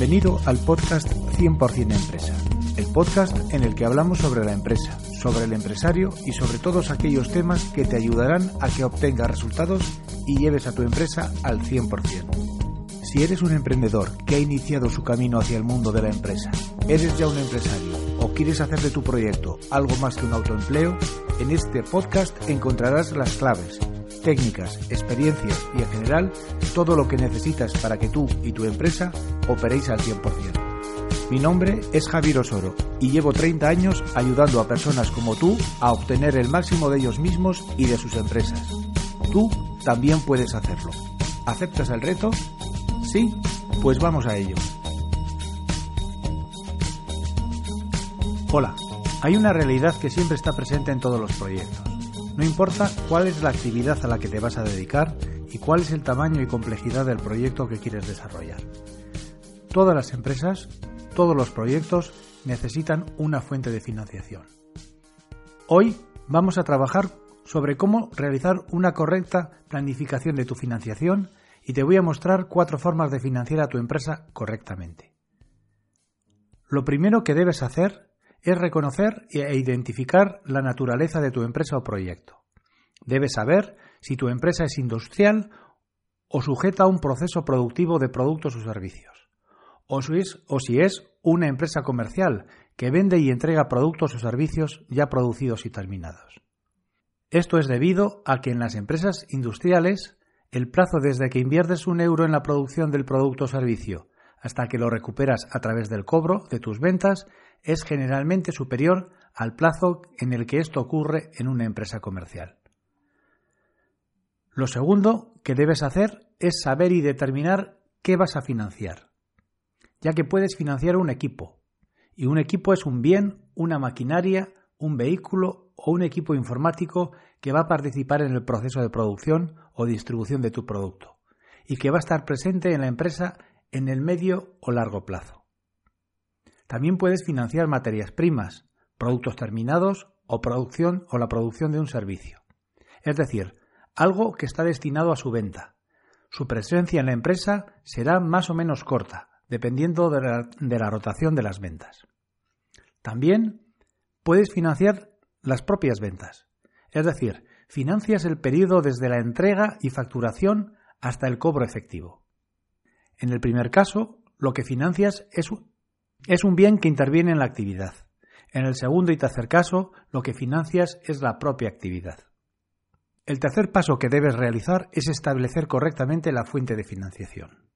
Bienvenido al podcast 100% Empresa, el podcast en el que hablamos sobre la empresa, sobre el empresario y sobre todos aquellos temas que te ayudarán a que obtengas resultados y lleves a tu empresa al 100%. Si eres un emprendedor que ha iniciado su camino hacia el mundo de la empresa, eres ya un empresario o quieres hacer de tu proyecto algo más que un autoempleo, en este podcast encontrarás las claves técnicas, experiencias y en general todo lo que necesitas para que tú y tu empresa operéis al 100%. Mi nombre es Javier Osoro y llevo 30 años ayudando a personas como tú a obtener el máximo de ellos mismos y de sus empresas. Tú también puedes hacerlo. ¿Aceptas el reto? ¿Sí? Pues vamos a ello. Hola, hay una realidad que siempre está presente en todos los proyectos no importa cuál es la actividad a la que te vas a dedicar y cuál es el tamaño y complejidad del proyecto que quieres desarrollar. Todas las empresas, todos los proyectos necesitan una fuente de financiación. Hoy vamos a trabajar sobre cómo realizar una correcta planificación de tu financiación y te voy a mostrar cuatro formas de financiar a tu empresa correctamente. Lo primero que debes hacer es reconocer e identificar la naturaleza de tu empresa o proyecto. Debes saber si tu empresa es industrial o sujeta a un proceso productivo de productos o servicios, o si es, o si es una empresa comercial que vende y entrega productos o servicios ya producidos y terminados. Esto es debido a que en las empresas industriales el plazo desde que inviertes un euro en la producción del producto o servicio hasta que lo recuperas a través del cobro de tus ventas es generalmente superior al plazo en el que esto ocurre en una empresa comercial. Lo segundo que debes hacer es saber y determinar qué vas a financiar, ya que puedes financiar un equipo, y un equipo es un bien, una maquinaria, un vehículo o un equipo informático que va a participar en el proceso de producción o distribución de tu producto, y que va a estar presente en la empresa en el medio o largo plazo. También puedes financiar materias primas, productos terminados o producción o la producción de un servicio. Es decir, algo que está destinado a su venta. Su presencia en la empresa será más o menos corta, dependiendo de la, de la rotación de las ventas. También puedes financiar las propias ventas. Es decir, financias el periodo desde la entrega y facturación hasta el cobro efectivo. En el primer caso, lo que financias es es un bien que interviene en la actividad. En el segundo y tercer caso, lo que financias es la propia actividad. El tercer paso que debes realizar es establecer correctamente la fuente de financiación.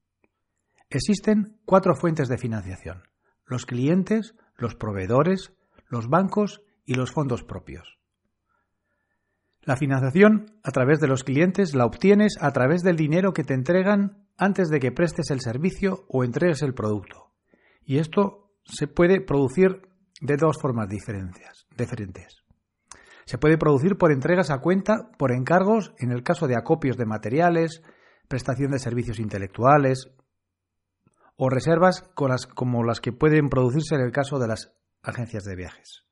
Existen cuatro fuentes de financiación. Los clientes, los proveedores, los bancos y los fondos propios. La financiación a través de los clientes la obtienes a través del dinero que te entregan antes de que prestes el servicio o entregues el producto. Y esto se puede producir de dos formas diferentes. Se puede producir por entregas a cuenta, por encargos, en el caso de acopios de materiales, prestación de servicios intelectuales o reservas como las que pueden producirse en el caso de las agencias de viajes.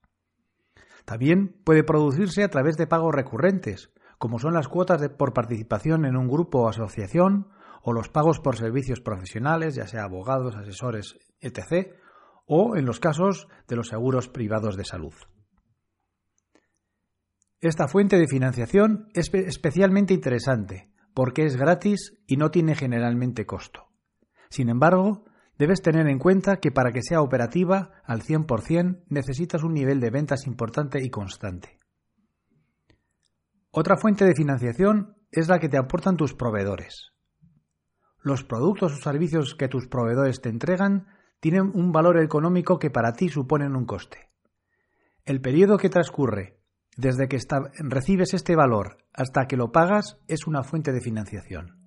También puede producirse a través de pagos recurrentes, como son las cuotas por participación en un grupo o asociación, o los pagos por servicios profesionales, ya sea abogados, asesores, etc., o en los casos de los seguros privados de salud. Esta fuente de financiación es especialmente interesante porque es gratis y no tiene generalmente costo. Sin embargo, debes tener en cuenta que para que sea operativa al 100% necesitas un nivel de ventas importante y constante. Otra fuente de financiación es la que te aportan tus proveedores los productos o servicios que tus proveedores te entregan tienen un valor económico que para ti suponen un coste. El periodo que transcurre desde que recibes este valor hasta que lo pagas es una fuente de financiación.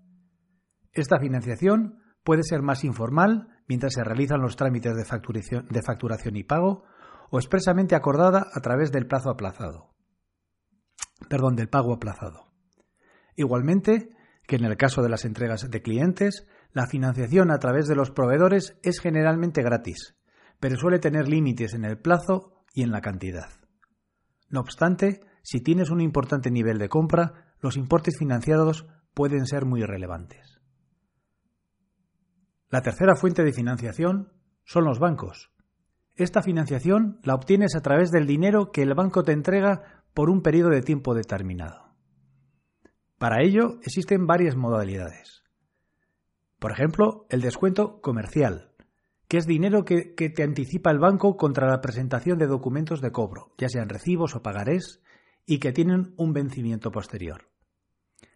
Esta financiación puede ser más informal mientras se realizan los trámites de facturación, de facturación y pago o expresamente acordada a través del plazo aplazado. Perdón, del pago aplazado. Igualmente, que en el caso de las entregas de clientes, la financiación a través de los proveedores es generalmente gratis, pero suele tener límites en el plazo y en la cantidad. No obstante, si tienes un importante nivel de compra, los importes financiados pueden ser muy relevantes. La tercera fuente de financiación son los bancos. Esta financiación la obtienes a través del dinero que el banco te entrega por un periodo de tiempo determinado. Para ello existen varias modalidades. Por ejemplo, el descuento comercial, que es dinero que, que, te anticipa el banco contra la presentación de documentos de cobro, ya sean recibos o pagarés, y que tienen un vencimiento posterior.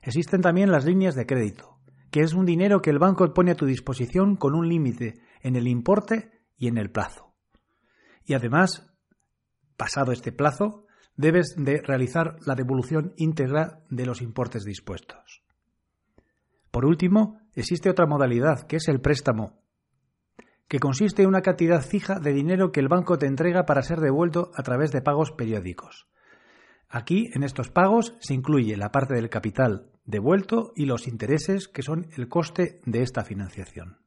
Existen también las líneas de crédito, que es un dinero que el banco pone a tu disposición con un límite en el importe y en el plazo. Y además, pasado este plazo, debes de realizar la devolución íntegra de los importes dispuestos. Por último, existe otra modalidad, que es el préstamo, que consiste en una cantidad fija de dinero que el banco te entrega para ser devuelto a través de pagos periódicos. Aquí, en estos pagos, se incluye la parte del capital devuelto y los intereses, que son el coste de esta financiación.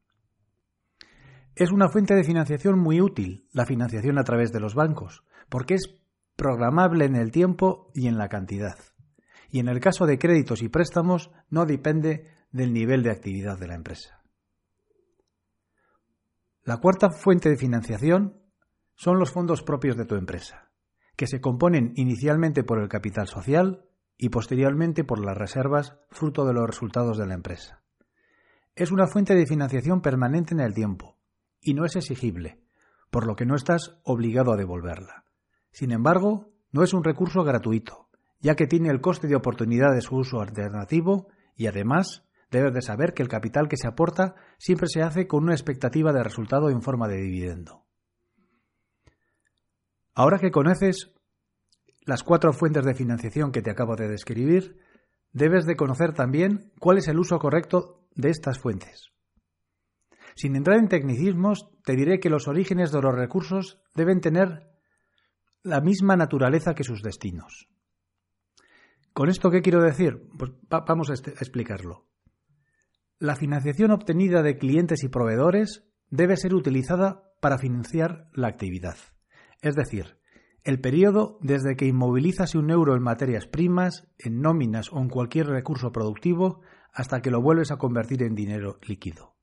Es una fuente de financiación muy útil, la financiación a través de los bancos, porque es programable en el tiempo y en la cantidad. Y en el caso de créditos y préstamos, no depende del nivel de actividad de la empresa. La cuarta fuente de financiación son los fondos propios de tu empresa que se componen inicialmente por el capital social y posteriormente por las reservas fruto de los resultados de la empresa. Es una fuente de financiación permanente en el tiempo y no es exigible, por lo que no estás obligado a devolverla. Sin embargo, no es un recurso gratuito, ya que tiene el coste de oportunidad de su uso alternativo y además debes de saber que el capital que se aporta siempre se hace con una expectativa de resultado en forma de dividendo. Ahora que conoces las cuatro fuentes de financiación que te acabo de describir, debes de conocer también cuál es el uso correcto de estas fuentes. Sin entrar en tecnicismos, te diré que los orígenes de los recursos deben tener la misma naturaleza que sus destinos. ¿Con esto qué quiero decir? Pues vamos a, este, a explicarlo. La financiación obtenida de clientes y proveedores debe ser utilizada para financiar la actividad. Es decir, el periodo desde que inmovilizas un euro en materias primas, en nóminas o en cualquier recurso productivo hasta que lo vuelves a convertir en dinero líquido.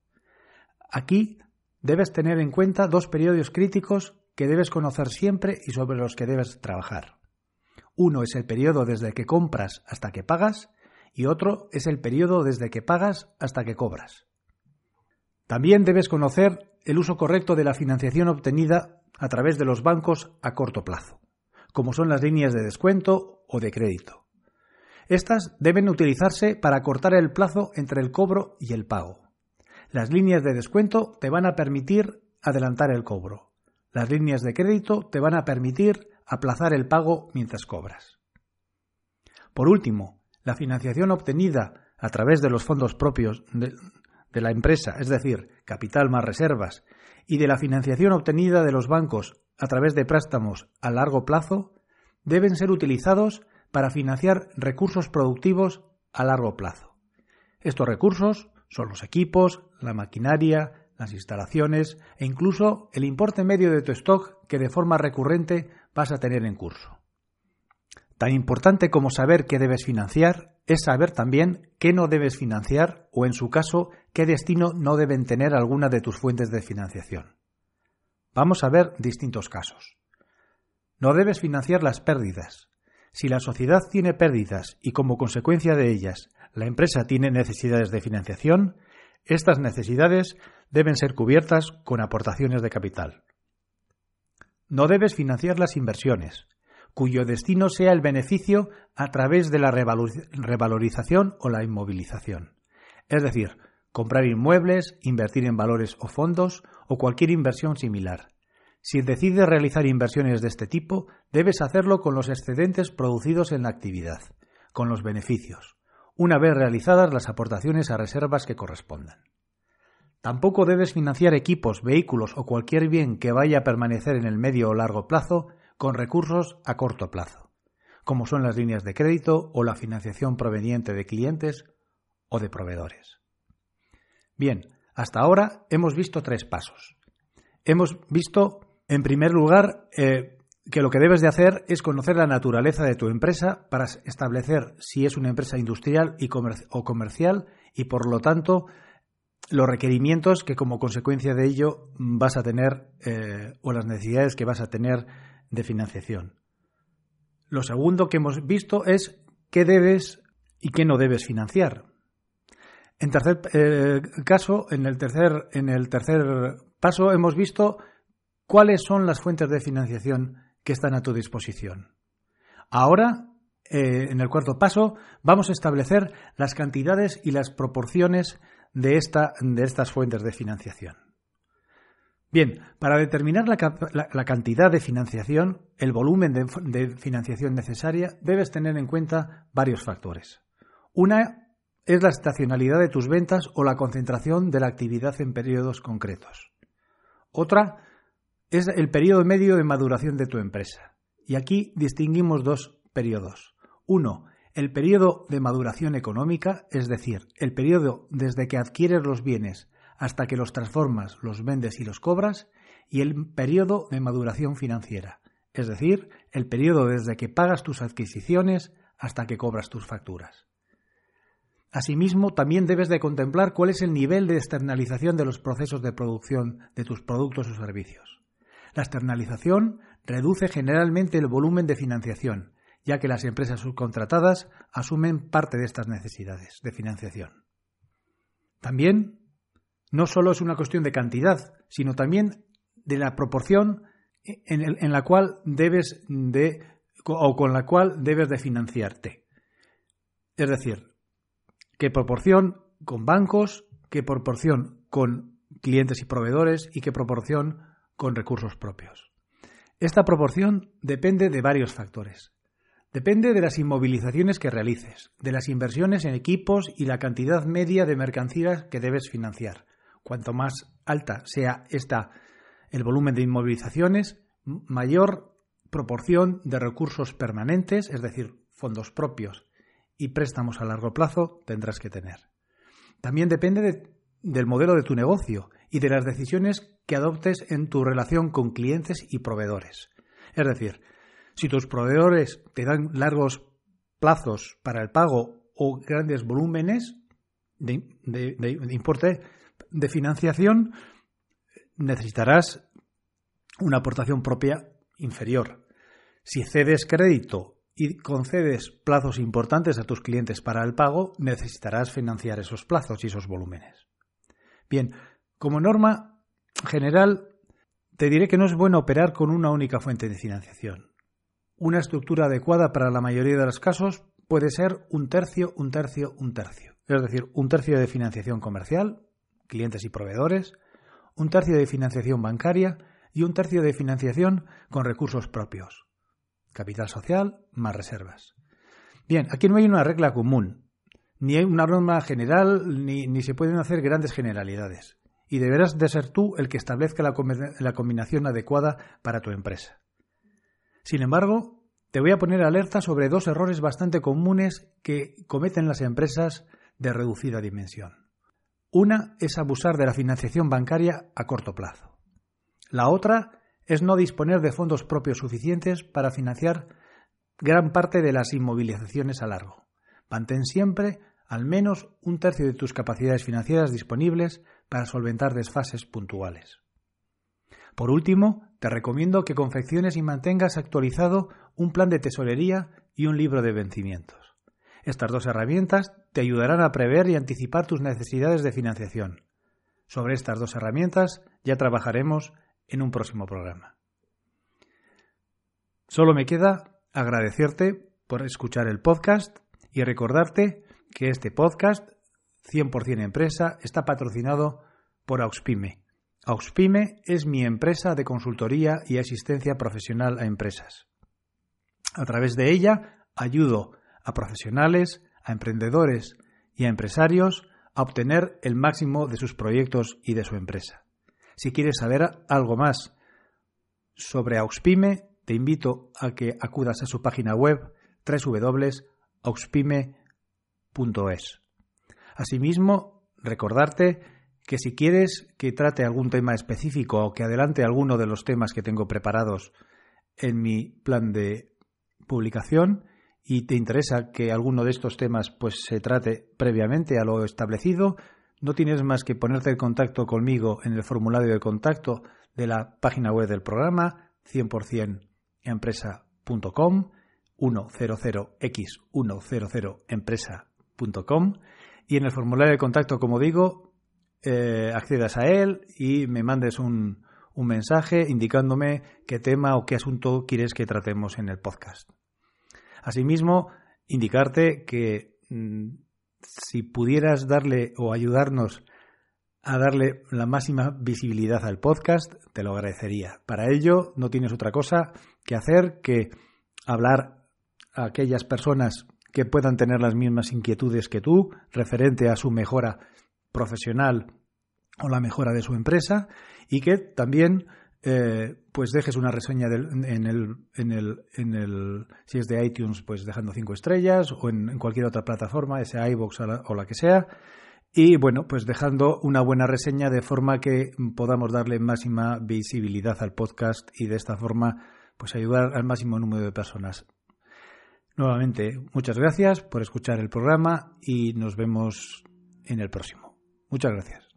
Aquí debes tener en cuenta dos periodos críticos que debes conocer siempre y sobre los que debes trabajar. Uno es el periodo desde que compras hasta que pagas y otro es el periodo desde que pagas hasta que cobras. También debes conocer el uso correcto de la financiación obtenida a través de los bancos a corto plazo, como son las líneas de descuento o de crédito. Estas deben utilizarse para cortar el plazo entre el cobro y el pago. Las líneas de descuento te van a permitir adelantar el cobro. Las líneas de crédito te van a permitir aplazar el pago mientras cobras. Por último, la financiación obtenida a través de los fondos propios de, la empresa, es decir, capital más reservas, y de la financiación obtenida de los bancos a través de préstamos a largo plazo, deben ser utilizados para financiar recursos productivos a largo plazo. Estos recursos son los equipos, la maquinaria, las instalaciones e incluso el importe medio de tu stock que de forma recurrente vas a tener en curso. Tan importante como saber qué debes financiar es saber también qué no debes financiar o, en su caso, qué destino no deben tener alguna de tus fuentes de financiación. Vamos a ver distintos casos. No debes financiar las pérdidas. Si la sociedad tiene pérdidas y como consecuencia de ellas la empresa tiene necesidades de financiación, estas necesidades deben ser cubiertas con aportaciones de capital. No debes financiar las inversiones cuyo destino sea el beneficio a través de la revalorización o la inmovilización. Es decir, comprar inmuebles, invertir en valores o fondos o cualquier inversión similar. Si decides realizar inversiones de este tipo, debes hacerlo con los excedentes producidos en la actividad, con los beneficios, una vez realizadas las aportaciones a reservas que correspondan. Tampoco debes financiar equipos, vehículos o cualquier bien que vaya a permanecer en el medio o largo plazo con recursos a corto plazo, como son las líneas de crédito o la financiación proveniente de clientes o de proveedores. Bien, hasta ahora hemos visto tres pasos. Hemos visto, en primer lugar, eh, que lo que debes de hacer es conocer la naturaleza de tu empresa para establecer si es una empresa industrial y o comercial y, por lo tanto, los requerimientos que como consecuencia de ello vas a tener eh, o las necesidades que vas a tener de financiación. Lo segundo que hemos visto es qué debes y qué no debes financiar. En tercer eh, caso, en el tercer, en el tercer paso, hemos visto cuáles son las fuentes de financiación que están a tu disposición. Ahora, eh, en el cuarto paso, vamos a establecer las cantidades y las proporciones de, esta, de estas fuentes de financiación. Bien, para determinar la, cantidad de financiación, el volumen de, financiación necesaria, debes tener en cuenta varios factores. Una es la estacionalidad de tus ventas o la concentración de la actividad en periodos concretos. Otra es el periodo medio de maduración de tu empresa. Y aquí distinguimos dos periodos. Uno, el periodo de maduración económica, es decir, el periodo desde que adquieres los bienes hasta que los transformas, los vendes y los cobras, y el periodo de maduración financiera, es decir, el periodo desde que pagas tus adquisiciones hasta que cobras tus facturas. Asimismo, también debes de contemplar cuál es el nivel de externalización de los procesos de producción de tus productos o servicios. La externalización reduce generalmente el volumen de financiación, ya que las empresas subcontratadas asumen parte de estas necesidades de financiación. También no solo es una cuestión de cantidad, sino también de la proporción en, la cual debes de o con la cual debes de financiarte. Es decir, qué proporción con bancos, qué proporción con clientes y proveedores y qué proporción con recursos propios. Esta proporción depende de varios factores. Depende de las inmovilizaciones que realices, de las inversiones en equipos y la cantidad media de mercancías que debes financiar, Cuanto más alta sea esta, el volumen de inmovilizaciones, mayor proporción de recursos permanentes, es decir, fondos propios y préstamos a largo plazo tendrás que tener. También depende del modelo de tu negocio y de las decisiones que adoptes en tu relación con clientes y proveedores. Es decir, si tus proveedores te dan largos plazos para el pago o grandes volúmenes de, importe, de financiación necesitarás una aportación propia inferior. Si cedes crédito y concedes plazos importantes a tus clientes para el pago, necesitarás financiar esos plazos y esos volúmenes. Bien, como norma general, te diré que no es bueno operar con una única fuente de financiación. Una estructura adecuada para la mayoría de los casos puede ser un tercio, un tercio, un tercio. Es decir, un tercio de financiación comercial, clientes y proveedores, un tercio de financiación bancaria y un tercio de financiación con recursos propios. Capital social más reservas. Bien, aquí no hay una regla común, ni hay una norma general, ni, se pueden hacer grandes generalidades. Y deberás de ser tú el que establezca la, la combinación adecuada para tu empresa. Sin embargo, te voy a poner alerta sobre dos errores bastante comunes que cometen las empresas de reducida dimensión. Una es abusar de la financiación bancaria a corto plazo. La otra es no disponer de fondos propios suficientes para financiar gran parte de las inmovilizaciones a largo. Mantén siempre al menos un tercio de tus capacidades financieras disponibles para solventar desfases puntuales. Por último, te recomiendo que confecciones y mantengas actualizado un plan de tesorería y un libro de vencimientos. Estas dos herramientas te ayudarán a prever y anticipar tus necesidades de financiación. Sobre estas dos herramientas ya trabajaremos en un próximo programa. Solo me queda agradecerte por escuchar el podcast y recordarte que este podcast 100% empresa está patrocinado por Auxpime. Auxpime es mi empresa de consultoría y asistencia profesional a empresas. A través de ella ayudo a profesionales, a emprendedores y a empresarios a obtener el máximo de sus proyectos y de su empresa. Si quieres saber algo más sobre Auxpime, te invito a que acudas a su página web www.auxpime.es. Asimismo, recordarte que si quieres que trate algún tema específico o que adelante alguno de los temas que tengo preparados en mi plan de publicación, y te interesa que alguno de estos temas pues se trate previamente a lo establecido, no tienes más que ponerte en contacto conmigo en el formulario de contacto de la página web del programa 100empresa.com 100x100empresa.com y en el formulario de contacto, como digo, eh, accedas a él y me mandes un, un mensaje indicándome qué tema o qué asunto quieres que tratemos en el podcast. Asimismo, indicarte que mm, si pudieras darle o ayudarnos a darle la máxima visibilidad al podcast, te lo agradecería. Para ello, no tienes otra cosa que hacer que hablar a aquellas personas que puedan tener las mismas inquietudes que tú referente a su mejora profesional o la mejora de su empresa y que también eh, pues dejes una reseña en, el, en, el, en el, si es de iTunes, pues dejando cinco estrellas o en, cualquier otra plataforma, ese iBox o la, o la que sea. Y bueno, pues dejando una buena reseña de forma que podamos darle máxima visibilidad al podcast y de esta forma pues ayudar al máximo número de personas. Nuevamente, muchas gracias por escuchar el programa y nos vemos en el próximo. Muchas gracias.